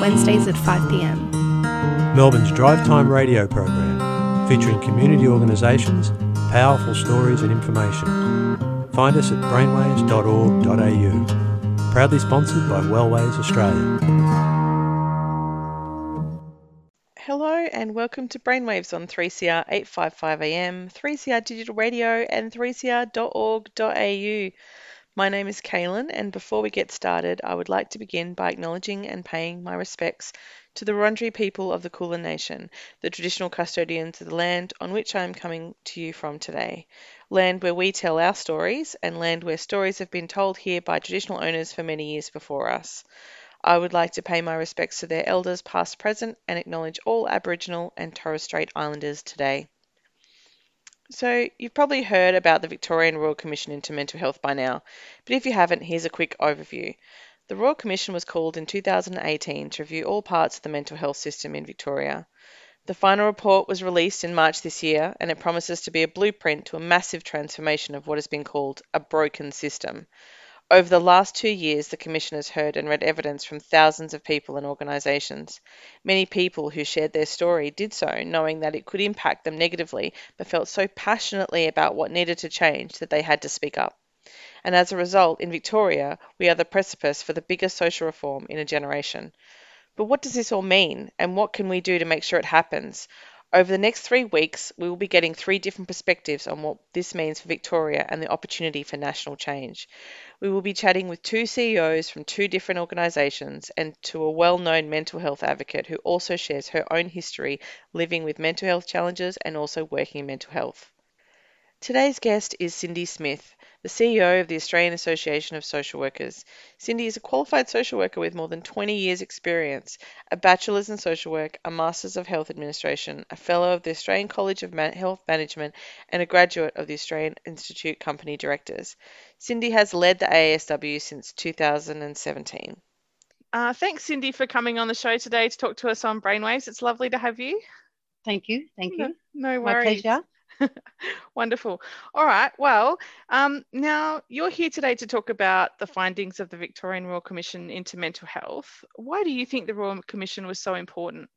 Wednesdays at 5 pm. Melbourne's Drive Time radio program, featuring community organisations, powerful stories and information. Find us at brainwaves.org.au. Proudly sponsored by Wellways Australia. Hello and welcome to Brainwaves on 3CR 855 AM, 3CR Digital Radio, and 3cr.org.au. My name is Caitlin, and before we get started, I would like to begin by acknowledging and paying my respects to the Wurundjeri people of the Kulin Nation, the traditional custodians of the land on which I am coming to you from today. Land where we tell our stories, and land where stories have been told here by traditional owners for many years before us. I would like to pay my respects to their elders, past, present, and acknowledge all Aboriginal and Torres Strait Islanders today. So, you've probably heard about the Victorian Royal Commission into Mental Health by now, but if you haven't, here's a quick overview. The Royal Commission was called in 2018 to review all parts of the mental health system in Victoria. The final report was released in March this year, and it promises to be a blueprint to a massive transformation of what has been called a broken system. Over the last two years, the Commission has heard and read evidence from thousands of people and organisations. Many people who shared their story did so knowing that it could impact them negatively, but felt so passionately about what needed to change that they had to speak up. And as a result, in Victoria, we are the precipice for the biggest social reform in a generation. But what does this all mean, and what can we do to make sure it happens? Over the next three weeks, we will be getting three different perspectives on what this means for Victoria and the opportunity for national change. We will be chatting with two CEOs from two different organisations and to a well known mental health advocate who also shares her own history living with mental health challenges and also working in mental health. Today's guest is Cindy Smith, the CEO of the Australian Association of Social Workers. Cindy is a qualified social worker with more than 20 years' experience, a bachelor's in social work, a master's of health administration, a fellow of the Australian College of Health Management, and a graduate of the Australian Institute Company Directors. Cindy has led the AASW since 2017. Uh, thanks, Cindy, for coming on the show today to talk to us on brainwaves. It's lovely to have you. Thank you. Thank you. No, no worries. My pleasure. Wonderful. All right. Well, um, now you're here today to talk about the findings of the Victorian Royal Commission into mental health. Why do you think the Royal Commission was so important?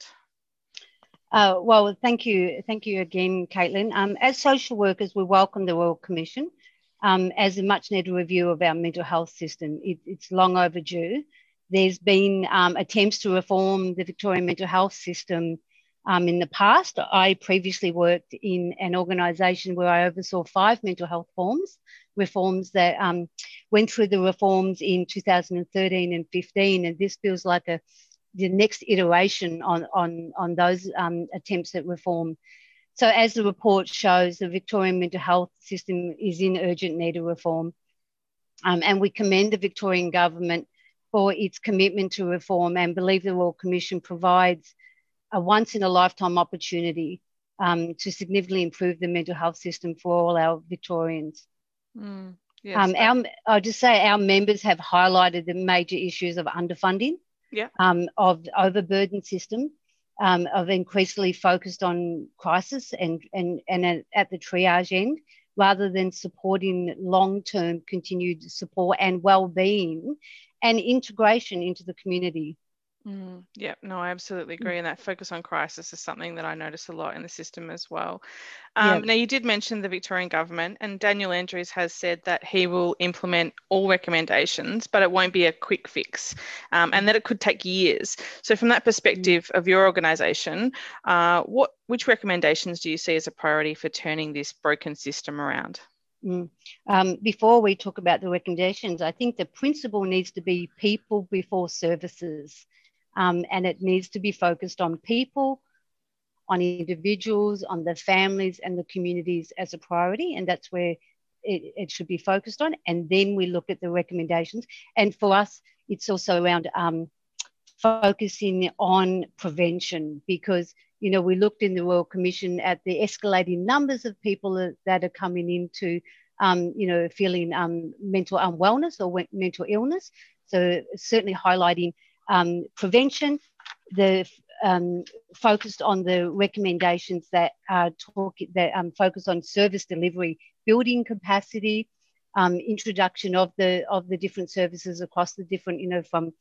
Uh, well, thank you. Thank you again, Caitlin. Um, as social workers, we welcome the Royal Commission um, as a much needed review of our mental health system. It, it's long overdue. There's been um, attempts to reform the Victorian mental health system um, in the past. I previously worked in an organisation where I oversaw five mental health forms, reforms that um, went through the reforms in 2013 and 15, and this feels like a the next iteration on on on those um, attempts at reform. So, as the report shows, the Victorian mental health system is in urgent need of reform, um, and we commend the Victorian government for its commitment to reform and believe the Royal Commission provides a once in a lifetime opportunity um, to significantly improve the mental health system for all our Victorians. Mm, yes, um, our, I'll just say our members have highlighted the major issues of underfunding, yeah. um, of overburdened system, um, of increasingly focused on crisis and, and, and at the triage end, rather than supporting long-term continued support and well-being and integration into the community. Mm, yeah, no, I absolutely mm. agree. And that focus on crisis is something that I notice a lot in the system as well. Um. Now, you did mention the Victorian government, and Daniel Andrews has said that he will implement all recommendations, but it won't be a quick fix, um, and that it could take years. So, from that mm. perspective of your organisation, uh, what which recommendations do you see as a priority for turning this broken system around? Mm. Um, before we talk about the recommendations, I think the principle needs to be people before services um, and it needs to be focused on people, on individuals, on the families and the communities as a priority. And that's where it, it should be focused on. And then we look at the recommendations. And for us, it's also around um, focusing on prevention because you know we looked in the Royal Commission at the escalating numbers of people that are coming into um, you know feeling um, mental unwellness or mental illness. So certainly highlighting um, prevention, the um, focused on the recommendations that are talk that um, focus on service delivery, building capacity, um, introduction of the of the different services across the different, you know, from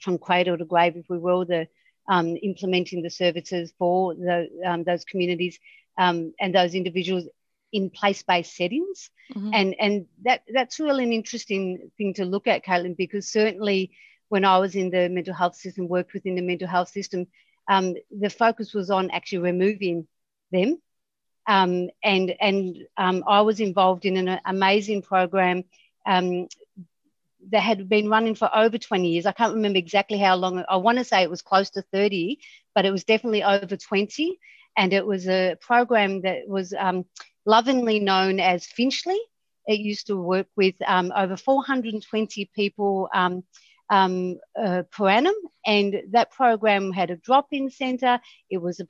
from cradle to grave, if we will, the um, implementing the services for the, um, those communities um, and those individuals in place-based settings, mm-hmm. and and that that's really an interesting thing to look at, Caitlin, because certainly when I was in the mental health system, worked within the mental health system, um, the focus was on actually removing them. Um, and and um, I was involved in an amazing program um, that had been running for over 20 years. I can't remember exactly how long. I want to say it was close to 30, but it was definitely over 20. And it was a program that was um, lovingly known as Finchley. It used to work with um, over 420 people um, uh, per annum. And that program had a drop in centre. It was a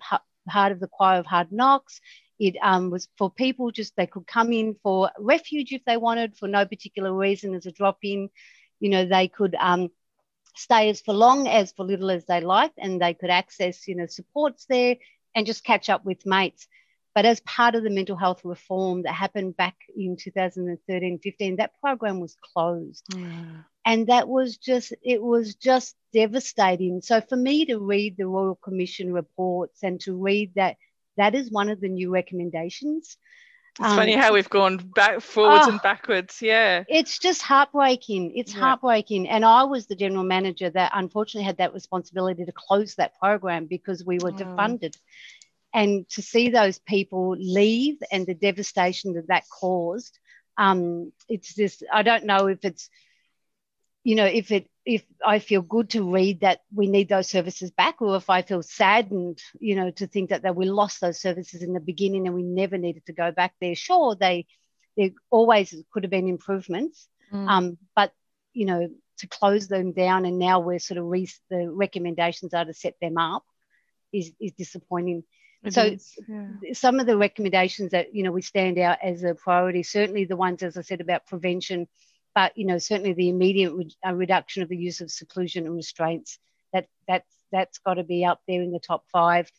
part of the choir of hard knocks. It um, was for people just they could come in for refuge if they wanted for no particular reason as a drop in. You know, they could um, stay as for long as for little as they liked and they could access, you know, supports there and just catch up with mates. But as part of the mental health reform that happened back in 2013 15, that program was closed. Mm. And that was just, it was just devastating. So for me to read the Royal Commission reports and to read that, that is one of the new recommendations. It's um, funny how we've gone back forwards oh, and backwards. Yeah. It's just heartbreaking. It's yeah. heartbreaking. And I was the general manager that unfortunately had that responsibility to close that program because we were oh. defunded and to see those people leave and the devastation that that caused um, it's just i don't know if it's you know if it if i feel good to read that we need those services back or if i feel saddened you know to think that, that we lost those services in the beginning and we never needed to go back there sure they there always could have been improvements mm. um, but you know to close them down and now we're sort of re- the recommendations are to set them up is, is disappointing it so yeah. some of the recommendations that you know we stand out as a priority, certainly the ones as I said about prevention, but you know certainly the immediate re- uh, reduction of the use of seclusion and restraints. That that's that's got to be up there in the top five.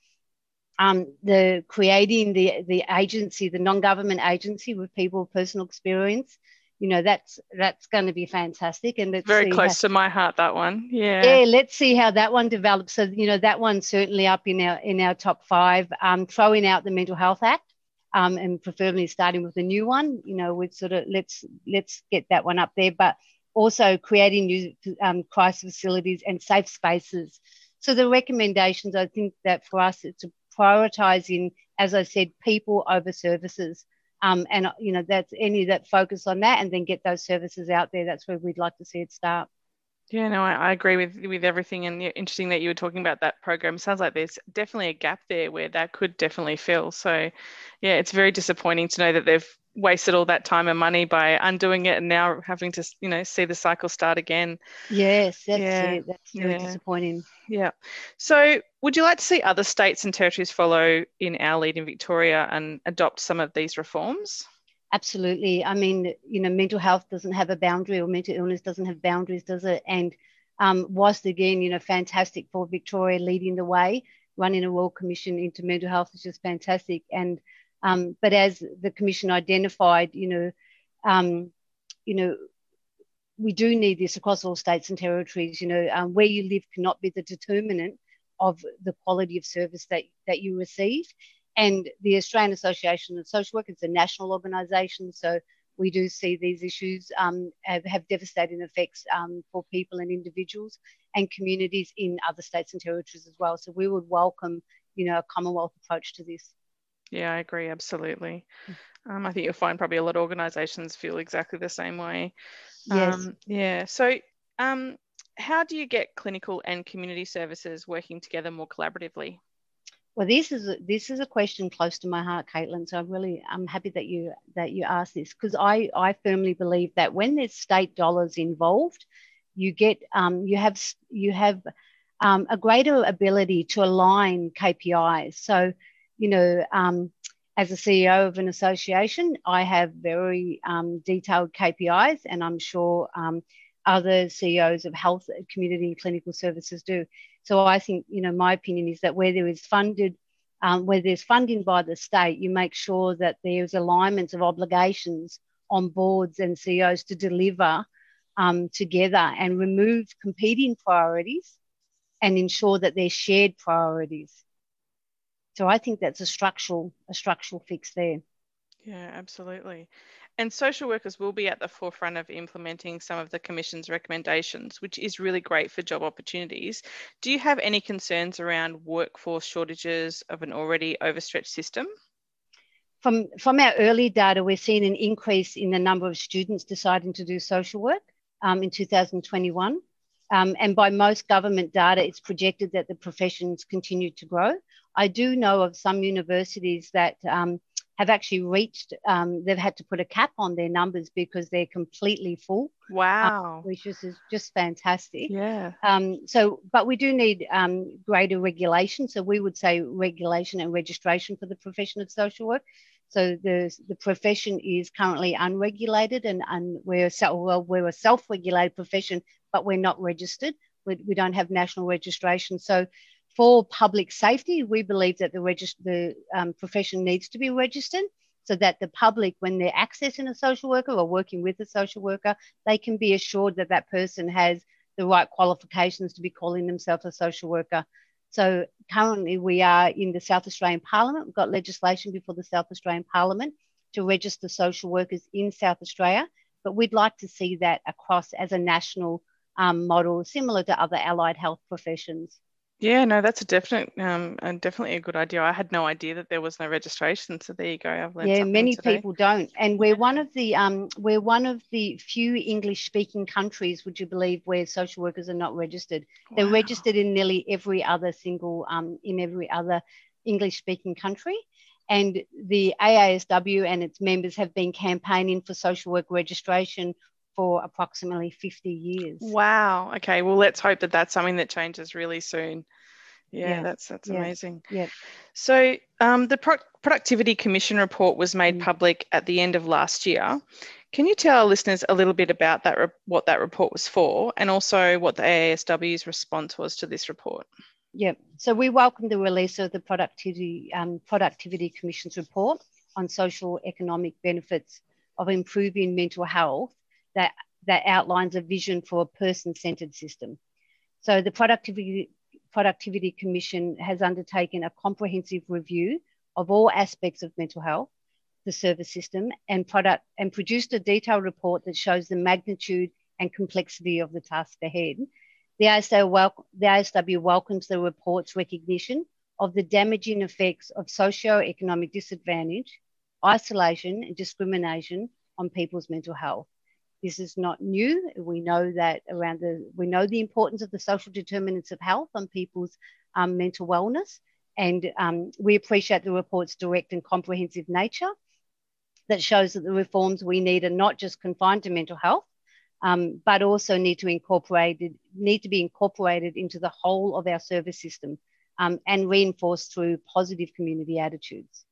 Um, the creating the the agency, the non-government agency with people with personal experience, you know that's that's going to be fantastic and it's very close how, to my heart that one yeah yeah let's see how that one develops so you know that one's certainly up in our in our top five um, throwing out the mental health act um, and preferably starting with a new one you know with sort of let's let's get that one up there but also creating new um, crisis facilities and safe spaces. So the recommendations i think that for us it's prioritizing as i said people over services. Um, and you know that's any that focus on that and then get those services out there that's where we'd like to see it start yeah no I, I, agree with with everything and interesting that you were talking about that program. Sounds like there's definitely a gap there where that could definitely fill. So yeah it's very disappointing to know that they've wasted all that time and money by undoing it and now having to you know see the cycle start again. Yes that's yeah. it. That's really yeah. disappointing. Yeah. So would you like to see other states and territories follow in our lead in victoria and adopt some of these reforms absolutely i mean you know mental health doesn't have a boundary or mental illness doesn't have boundaries does it and um, whilst again you know fantastic for victoria leading the way running a royal commission into mental health is just fantastic and um, but as the commission identified, you know, um, you know, we do need this across all states and territories. You know, um, where you live cannot be the determinant of the quality of service that, that you receive. And the Australian Association of Social Workers, a national organisation, so we do see these issues um, have, have, devastating effects um, for people and individuals and communities in other states and territories as well. So we would welcome, you know, a Commonwealth approach to this. Yeah, I agree absolutely. Mm. Um, I think you'll find probably a lot of organisations feel exactly the same way. Yes. Um, yeah. So, um, how do you get clinical and community services working together more collaboratively? Well, this is a, this is a question close to my heart, Caitlin. So I'm really I'm happy that you that you asked this because I I firmly believe that when there's state dollars involved, you get um, you have you have um, a greater ability to align KPIs. So, you know, um, as a CEO of an association, I have very um, detailed KPIs, and I'm sure um, other CEOs of health, community, clinical services do. So I think, you know, my opinion is that where there is funded, um, where there's funding by the state, you make sure that there's alignments of obligations on boards and CEOs to deliver um, together and remove competing priorities and ensure that they're shared priorities. So I think that's a structural a structural fix there. Yeah, absolutely. And social workers will be at the forefront of implementing some of the Commission's recommendations, which is really great for job opportunities. Do you have any concerns around workforce shortages of an already overstretched system? From, from our early data, we're seeing an increase in the number of students deciding to do social work um, in 2021. Um, and by most government data, it's projected that the professions continue to grow. I do know of some universities that um, have actually reached, um, they've had to put a cap on their numbers because they're completely full. Wow. Um, which is, is, just fantastic. Yeah. Um, so, but we do need um, greater regulation. So we would say regulation and registration for the profession of social work. So the, the profession is currently unregulated and, and we're, well, we're a self-regulated profession, but we're not registered. We, we don't have national registration. So for public safety, we believe that the, regist- the um, profession needs to be registered so that the public, when they're accessing a social worker or working with a social worker, they can be assured that that person has the right qualifications to be calling themselves a social worker. So currently we are in the South Australian Parliament. We've got legislation before the South Australian Parliament to register social workers in South Australia, but we'd like to see that across as a national um, model, similar to other allied health professions. Yeah, no, that's a definite, um, and definitely a good idea. I had no idea that there was no registration, so there you go. I've learned yeah, many today. people don't, and we're one of the um, we're one of the few English-speaking countries, would you believe, where social workers are not registered. They're Wow. registered in nearly every other single um, in every other English-speaking country, and the AASW and its members have been campaigning for social work registration for approximately 50 years. Wow. Okay. Well, let's hope that that's something that changes really soon. Yeah, Yeah, that's that's yeah, amazing. yeah. So um, the Pro- Productivity Commission report was made Mm. public at the end of last year. Can you tell our listeners a little bit about that, re- what that report was for, and also what the AASW's response was to this report? Yeah, so we welcome the release of the Productivity, um, Productivity Commission's report on social economic benefits of improving mental health that, that outlines a vision for a person-centered system. So the Productivity, Productivity Commission has undertaken a comprehensive review of all aspects of mental health, the service system, and product and produced a detailed report that shows the magnitude and complexity of the task ahead. The ASW, wel- the ASW welcomes the report's recognition of the damaging effects of socio-economic disadvantage, isolation, and discrimination on people's mental health. This is not new. We know that around the we know the importance of the social determinants of health on people's um, mental wellness, and um, we appreciate the report's direct and comprehensive nature that shows that the reforms we need are not just confined to mental health, um, but also need to incorporate need to be incorporated into the whole of our service system um, and reinforced through positive community attitudes.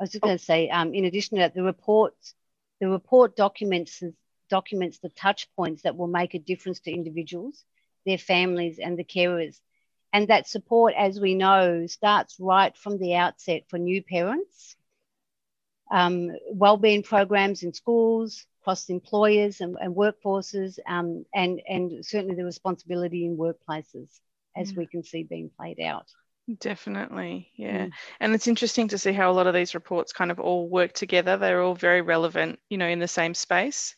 I was just going to say, um, in addition to that, the report the report documents documents the touch points that will make a difference to individuals, their families, and the carers. And that support, as we know, starts right from the outset for new parents. Um, wellbeing programs in schools, across employers and, and workforces, um, and, and certainly the responsibility in workplaces, as Mm. we can see being played out. Definitely, yeah. Mm. And it's interesting to see how a lot of these reports kind of all work together. They're all very relevant, you know, in the same space.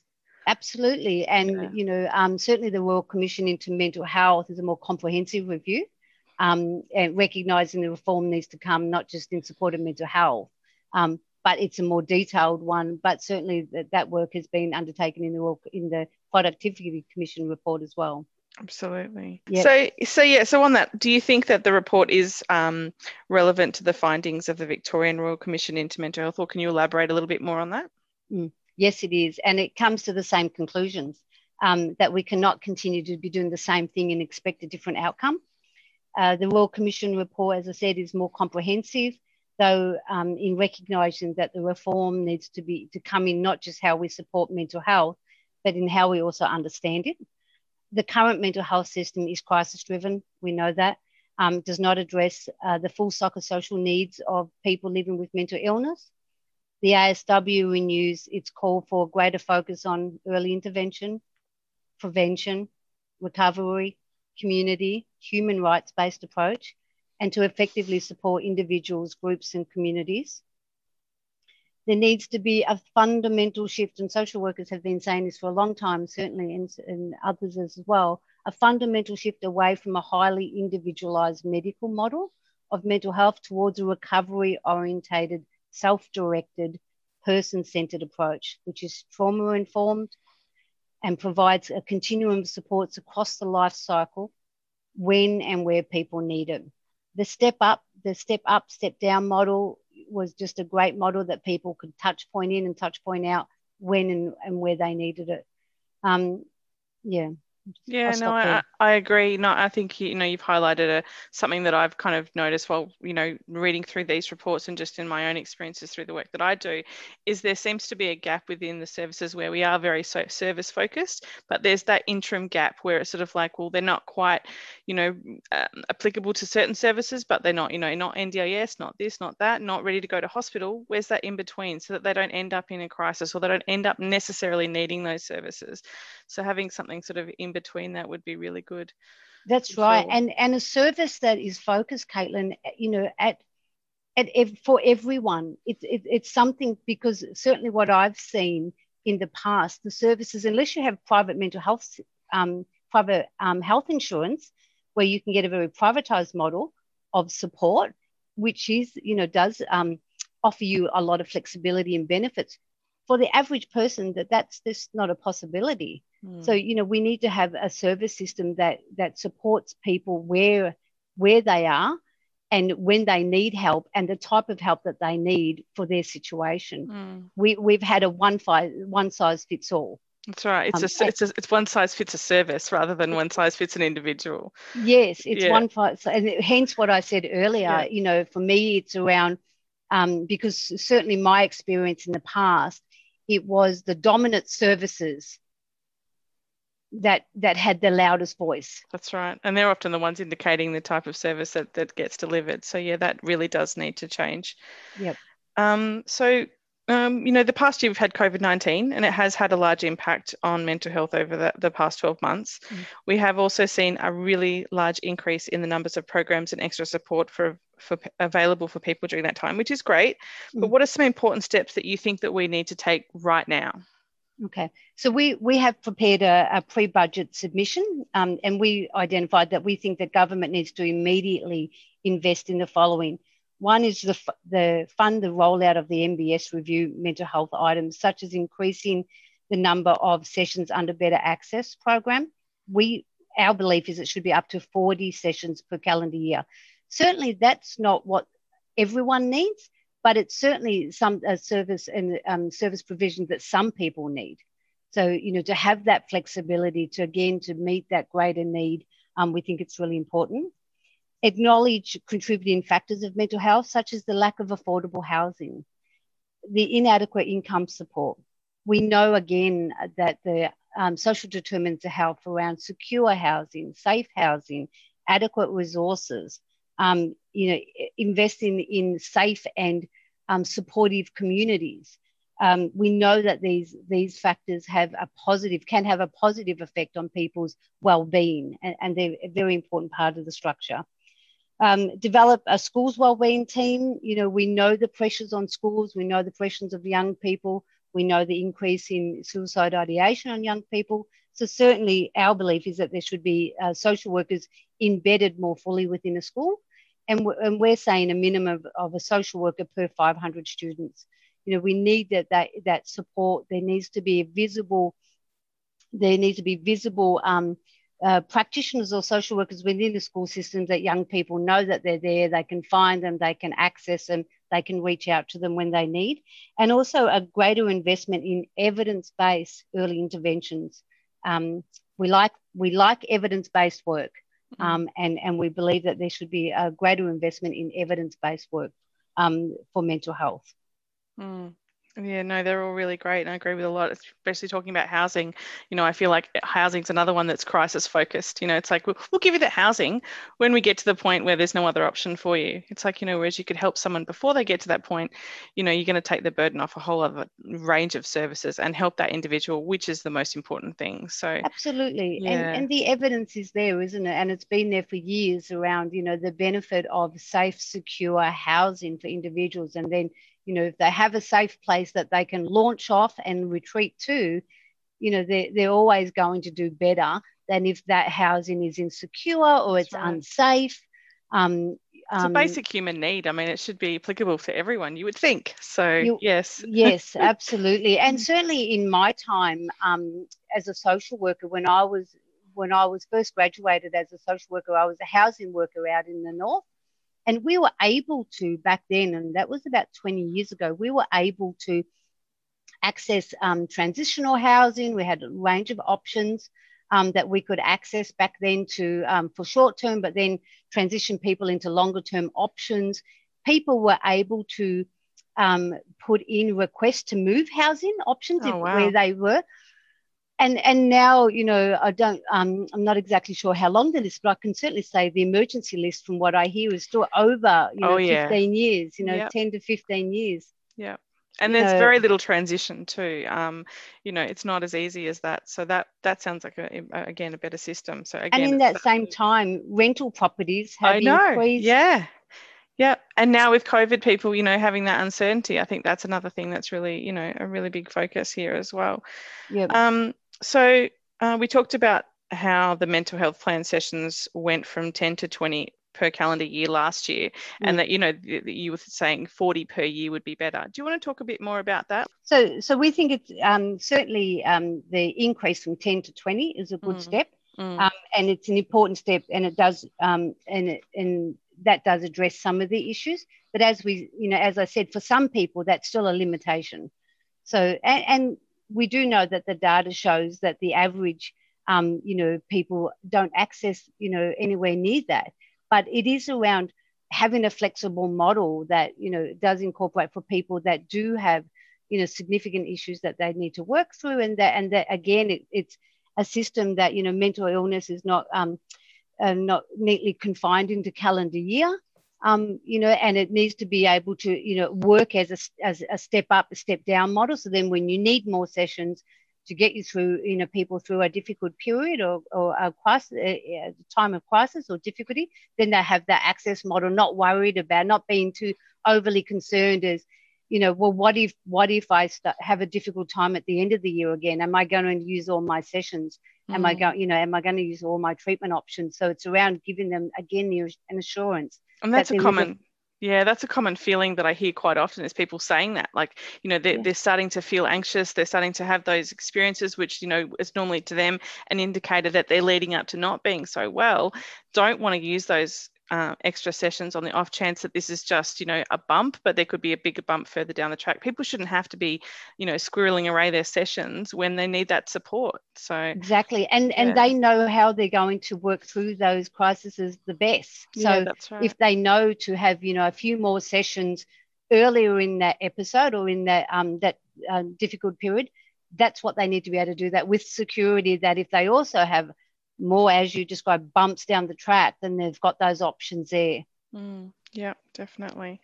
Absolutely. And, Yeah. you know, um, certainly the Royal Commission into Mental Health is a more comprehensive review um, and recognising the reform needs to come not just in support of mental health, um, but it's a more detailed one. But certainly that, that work has been undertaken in the, Royal, in the Productivity Commission report as well. Absolutely. Yep. So, so yeah. So on that, do you think that the report is um, relevant to the findings of the Victorian Royal Commission into Mental Health, or can you elaborate a little bit more on that? Yes, it is. And it comes to the same conclusions um, that we cannot continue to be doing the same thing and expect a different outcome. Uh, the Royal Commission report, as I said, is more comprehensive, though um, in recognising that the reform needs to be to come in not just how we support mental health, but in how we also understand it. The current mental health system is crisis driven. We know that. Um, does not address uh, the full psychosocial needs of people living with mental illness. The ASW renews its call for greater focus on early intervention, prevention, recovery, community, human rights based approach, and to effectively support individuals, groups, and communities. There needs to be a fundamental shift, and social workers have been saying this for a long time, certainly, and, and others as well a fundamental shift away from a highly individualized medical model of mental health towards a recovery orientated, self directed, person centered approach, which is trauma informed and provides a continuum of supports across the life cycle when and where people need it. The step up, the step up, step down model was just a great model that people could touch point in and touch point out when and, and where they needed it. Um, yeah. Yeah, no, I, I agree. No, I think you know you've highlighted a, something that I've kind of noticed while you know reading through these reports and just in my own experiences through the work that I do, is there seems to be a gap within the services where we are very so service focused, but there's that interim gap where it's sort of like, well, they're not quite, you know, um, applicable to certain services, but they're not, you know, not NDIS, not this, not that, not ready to go to hospital. Where's that in between, so that they don't end up in a crisis or they don't end up necessarily needing those services. So having something sort of in between that would be really good. That's right. And and a service that is focused, Caitlin, you know, at at ev- for everyone. It's it, it's something because certainly what I've seen in the past, the services, unless you have private mental health, um, private um, health insurance, where you can get a very privatized model of support, which is you know does um, offer you a lot of flexibility and benefits. For the average person, that that's just not a possibility. So hmm. you know we need to have a service system that that supports people where where they are and when they need help and the type of help that they need for their situation. Mm. We we've had a one size one size fits all. That's right. It's um, a, it's a, it's one size fits a service rather than one size fits an individual. Yes, it's yeah. one size, and hence what I said earlier. Yeah. You know, for me, it's around um, because certainly my experience in the past, it was the dominant services that that had the loudest voice. That's right. And they're often the ones indicating the type of service that, that gets delivered. So yeah, that really does need to change. Yep. Um, so um, you know, the past year we've had COVID 19 and it has had a large impact on mental health over the, the past 12 months. Mm. We have also seen a really large increase in the numbers of programs and extra support for, for available for people during that time, which is great. Mm. But what are some important steps that you think that we need to take right now? Okay, so we, we have prepared a, a pre-budget submission um, and we identified that we think that government needs to immediately invest in the following. One is the, the fund the rollout of the MBS review mental health items, such as increasing the number of sessions under Better Access program. We, our belief is it should be up to 40 sessions per calendar year. Certainly that's not what everyone needs, but it's certainly some uh, service and um, service provision that some people need. So, you know, to have that flexibility to again to meet that greater need, um, we think it's really important. Acknowledge contributing factors of mental health, such as the lack of affordable housing, the inadequate income support. We know again that the um, social determinants of health around secure housing, safe housing, adequate resources, um, you know, investing in safe and um, supportive communities. Um, we know that these these factors have a positive can have a positive effect on people's well-being, and, and they're a very important part of the structure. Um, develop a schools well-being team. You know, we know the pressures on schools. We know the pressures of young people. We know the increase in suicide ideation on young people. So certainly, our belief is that there should be uh, social workers embedded more fully within a school and, and we're saying a minimum of, of, a social worker per 500 students. You know, we need that, that, that support. There needs to be a visible, there needs to be visible um, uh, practitioners or social workers within the school systems that young people know that they're there, they can find them, they can access them, they can reach out to them when they need. And also a greater investment in evidence-based early interventions. Um, we like we like evidence-based work Mm. Um, and, and we believe that there should be a greater investment in evidence based work um, for mental health. Mm. Yeah, no, they're all really great. And I agree with a lot, especially talking about housing. You know, I feel like housing's another one that's crisis focused. You know, it's like, we'll, we'll give you the housing when we get to the point where there's no other option for you. It's like, you know, whereas you could help someone before they get to that point, you know, you're going to take the burden off a whole other range of services and help that individual, which is the most important thing. So, absolutely. Yeah. And, and the evidence is there, isn't it? And it's been there for years around, you know, the benefit of safe, secure housing for individuals. And then you know, if they have a safe place that they can launch off and retreat to, you know, they're, they're always going to do better than if that housing is insecure or it's right. unsafe. Um, it's um, a basic human need. I mean, it should be applicable to everyone, you would think. So, you, yes. yes, absolutely. And certainly in my time um, as a social worker, when I was when I was first graduated as a social worker, I was a housing worker out in the north. And we were able to back then, and that was about 20 years ago, we were able to access um, transitional housing. We had a range of options um, that we could access back then to um, for short term, but then transition people into longer term options. People were able to um, put in requests to move housing options oh, if, wow. where they were and and now you know I don't um, I'm not exactly sure how long the list, but I can certainly say the emergency list from what I hear is still over you know oh, yeah. 15 years, you know yep. 10 to 15 years. Yeah. And you there's know, very little transition too. Um, you know, it's not as easy as that. So that that sounds like a, again a better system. So again, and in that same time, rental properties have I know. increased. Yeah, yeah. And now with COVID, people, you know, having that uncertainty, I think that's another thing that's really, you know, a really big focus here as well. Yeah. Um, so uh, we talked about how the mental health plan sessions went from 10 to 20 per calendar year last year mm. and that you know you were saying 40 per year would be better do you want to talk a bit more about that so so we think it's um, certainly um, the increase from 10 to 20 is a good mm. step mm. Um, and it's an important step and it does um, and it, and that does address some of the issues but as we you know as i said for some people that's still a limitation so and, and we do know that the data shows that the average, um, you know, people don't access, you know, anywhere near that. But it is around having a flexible model that, you know, does incorporate for people that do have, you know, significant issues that they need to work through, and that, and that again, it, it's a system that, you know, mental illness is not. Um, uh, not neatly confined into calendar year um, you know, and it needs to be able to, you know, work as a, as a step up, a step down model. So then when you need more sessions to get you through, you know, people through a difficult period or, or a crisis, a time of crisis or difficulty, then they have that access model, not worried about, not being too overly concerned as, you know, well, what if, what if I start, have a difficult time at the end of the year again? Am I going to use all my sessions? Am mm. I going, you know, am I going to use all my treatment options? So it's around giving them again an assurance and that's that a common yeah that's a common feeling that i hear quite often is people saying that. Like you know they're, yeah. they're starting to feel anxious. They're starting to have those experiences which you know is normally to them an indicator that they're leading up to not being so well. Don't want to use those uh, extra sessions on the off chance that this is just you know a bump but there could be a bigger bump further down the track people shouldn't have to be you know squirreling away their sessions when they need that support so exactly and yeah. and they know how they're going to work through those crises the best so yeah, right. if they know to have you know a few more sessions earlier in that episode or in that um that uh, difficult period that's what they need to be able to do that with security that if they also have more, as you described, bumps down the track, then they've got those options there. Mm, yeah, definitely.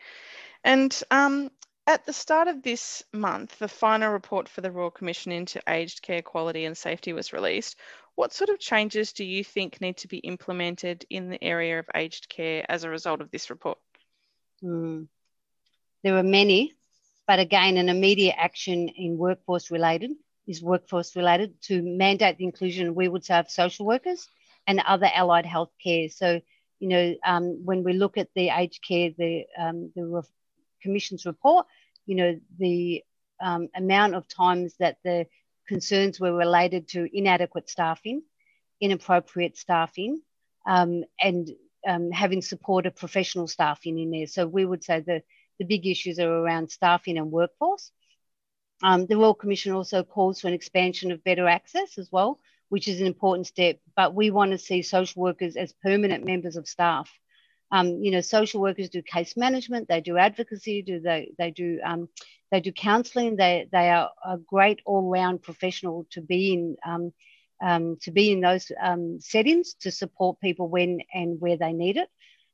And um, at the start of this month, the final report for the Royal Commission into Aged Care Quality and Safety was released. What sort of changes do you think need to be implemented in the area of aged care as a result of this report? Mm. There are many, but again, an immediate action in workforce related is workforce related to mandate the inclusion, we would say, of social workers and other allied health care. So, you know, um, when we look at the aged care, the, um, the re- Commission's report, you know, the um, amount of times that the concerns were related to inadequate staffing, inappropriate staffing, um, and um, having supported professional staffing in there. So we would say the, the big issues are around staffing and workforce. Um, the Royal Commission also calls for an expansion of better access as well, which is an important step. But we want to see social workers as permanent members of staff. Um, you know, social workers do case management, they do advocacy, do they they do um, they do counselling. They they are a great all round professional to be in um, um, to be in those um, settings to support people when and where they need it.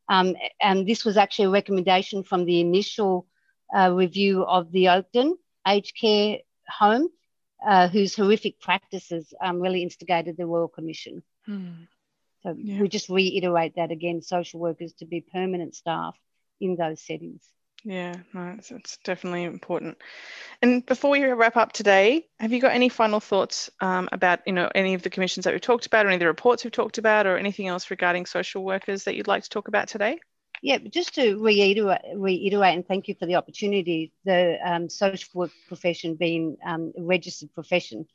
And this was actually a recommendation from the initial uh, review of the Oakden aged care home, uh, whose horrific practices um, really instigated the Royal Commission. Hmm. So yeah. we just reiterate that again social workers to be permanent staff in those settings. Yeah, no, it's, it's, definitely important. And before we wrap up today, have you got any final thoughts um, about you know any of the commissions that we've talked about, or any of the reports we've talked about, or anything else regarding social workers that you'd like to talk about today? Yeah, just to reiterate, reiterate and thank you for the opportunity. The um, social work profession being um, a registered profession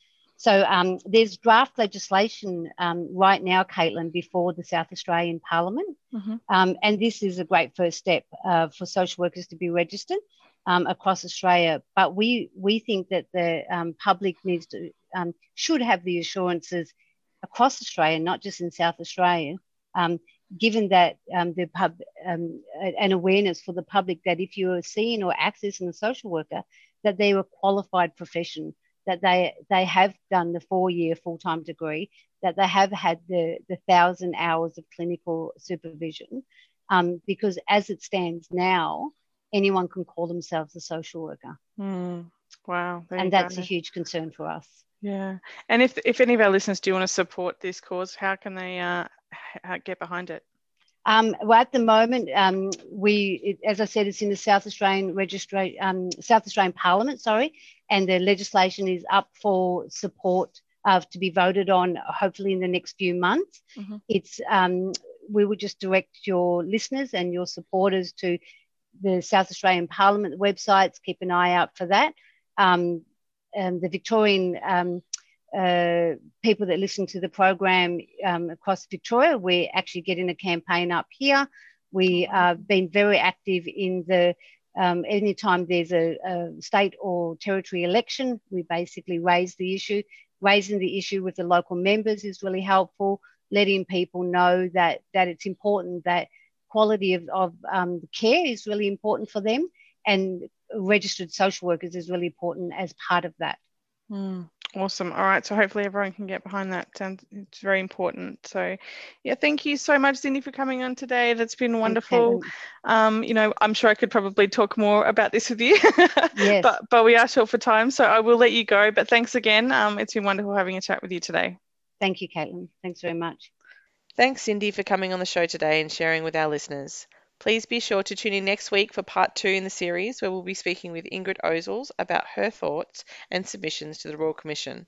so um, there's draft legislation um, right now, Caitlin, before the South Australian Parliament. Mm-hmm. Um, and this is a great first step uh, for social workers to be registered um, across Australia. But we, we think that the um, public needs to, um, should have the assurances across Australia, not just in South Australia, given that the pub, an awareness for the public that if you are seeing or accessing a social worker, that they're a qualified profession that they they have done the four year full time degree, that they have had the the thousand hours of clinical supervision, um, because as it stands now, anyone can call themselves a social worker. Mm, wow, and that's a huge concern for us. Yeah, and if if any of our listeners do want to support this cause, how can they uh, get behind it? Um, well, at the moment, um, we, it, as I said, it's in the South Australian Registra- um, South Australian Parliament, sorry, and the legislation is up for support uh, to be voted on, hopefully in the next few months. Mm-hmm. It's um, we would just direct your listeners and your supporters to the South Australian Parliament websites. Keep an eye out for that. Um, the Victorian um, uh, people that listen to the program um, across Victoria. We're actually getting a campaign up here. We have been very active in the um, anytime there's a, a, state or territory election, we basically raise the issue. Raising the issue with the local members is really helpful. Letting people know that that it's important that quality of, of um, care is really important for them, and registered social workers is really important as part of that. Mm. Awesome. All right. So hopefully everyone can get behind that. And it's very important. So, yeah, thank you so much, Cindy, for coming on today. That's been wonderful. Um, you know, I'm sure I could probably talk more about this with you, yes. but but we are short for time, so I will let you go. But thanks again. Um, it's been wonderful having a chat with you today. Thank you, Caitlin. Thanks very much. Thanks, Cindy, for coming on the show today and sharing with our listeners. Please be sure to tune in next week for part two in the series, where we'll be speaking with Ingrid Ozols about her thoughts and submissions to the Royal Commission.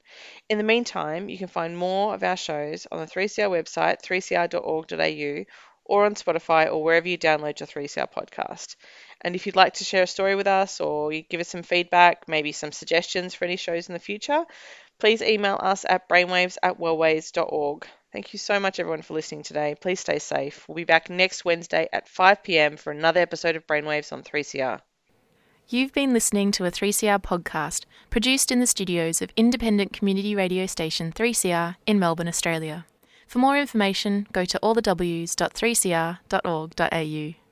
In the meantime, you can find more of our shows on the 3CR website, 3cr.org.au, or on Spotify or wherever you download your 3CR podcast. And if you'd like to share a story with us or give us some feedback, maybe some suggestions for any shows in the future, please email us at brainwaves at wellways.org. Thank you so much, everyone, for listening today. Please stay safe. We'll be back next Wednesday at 5 pm for another episode of Brainwaves on 3CR. You've been listening to a 3CR podcast produced in the studios of independent community radio station 3CR in Melbourne, Australia. For more information, go to allthews.3cr.org.au.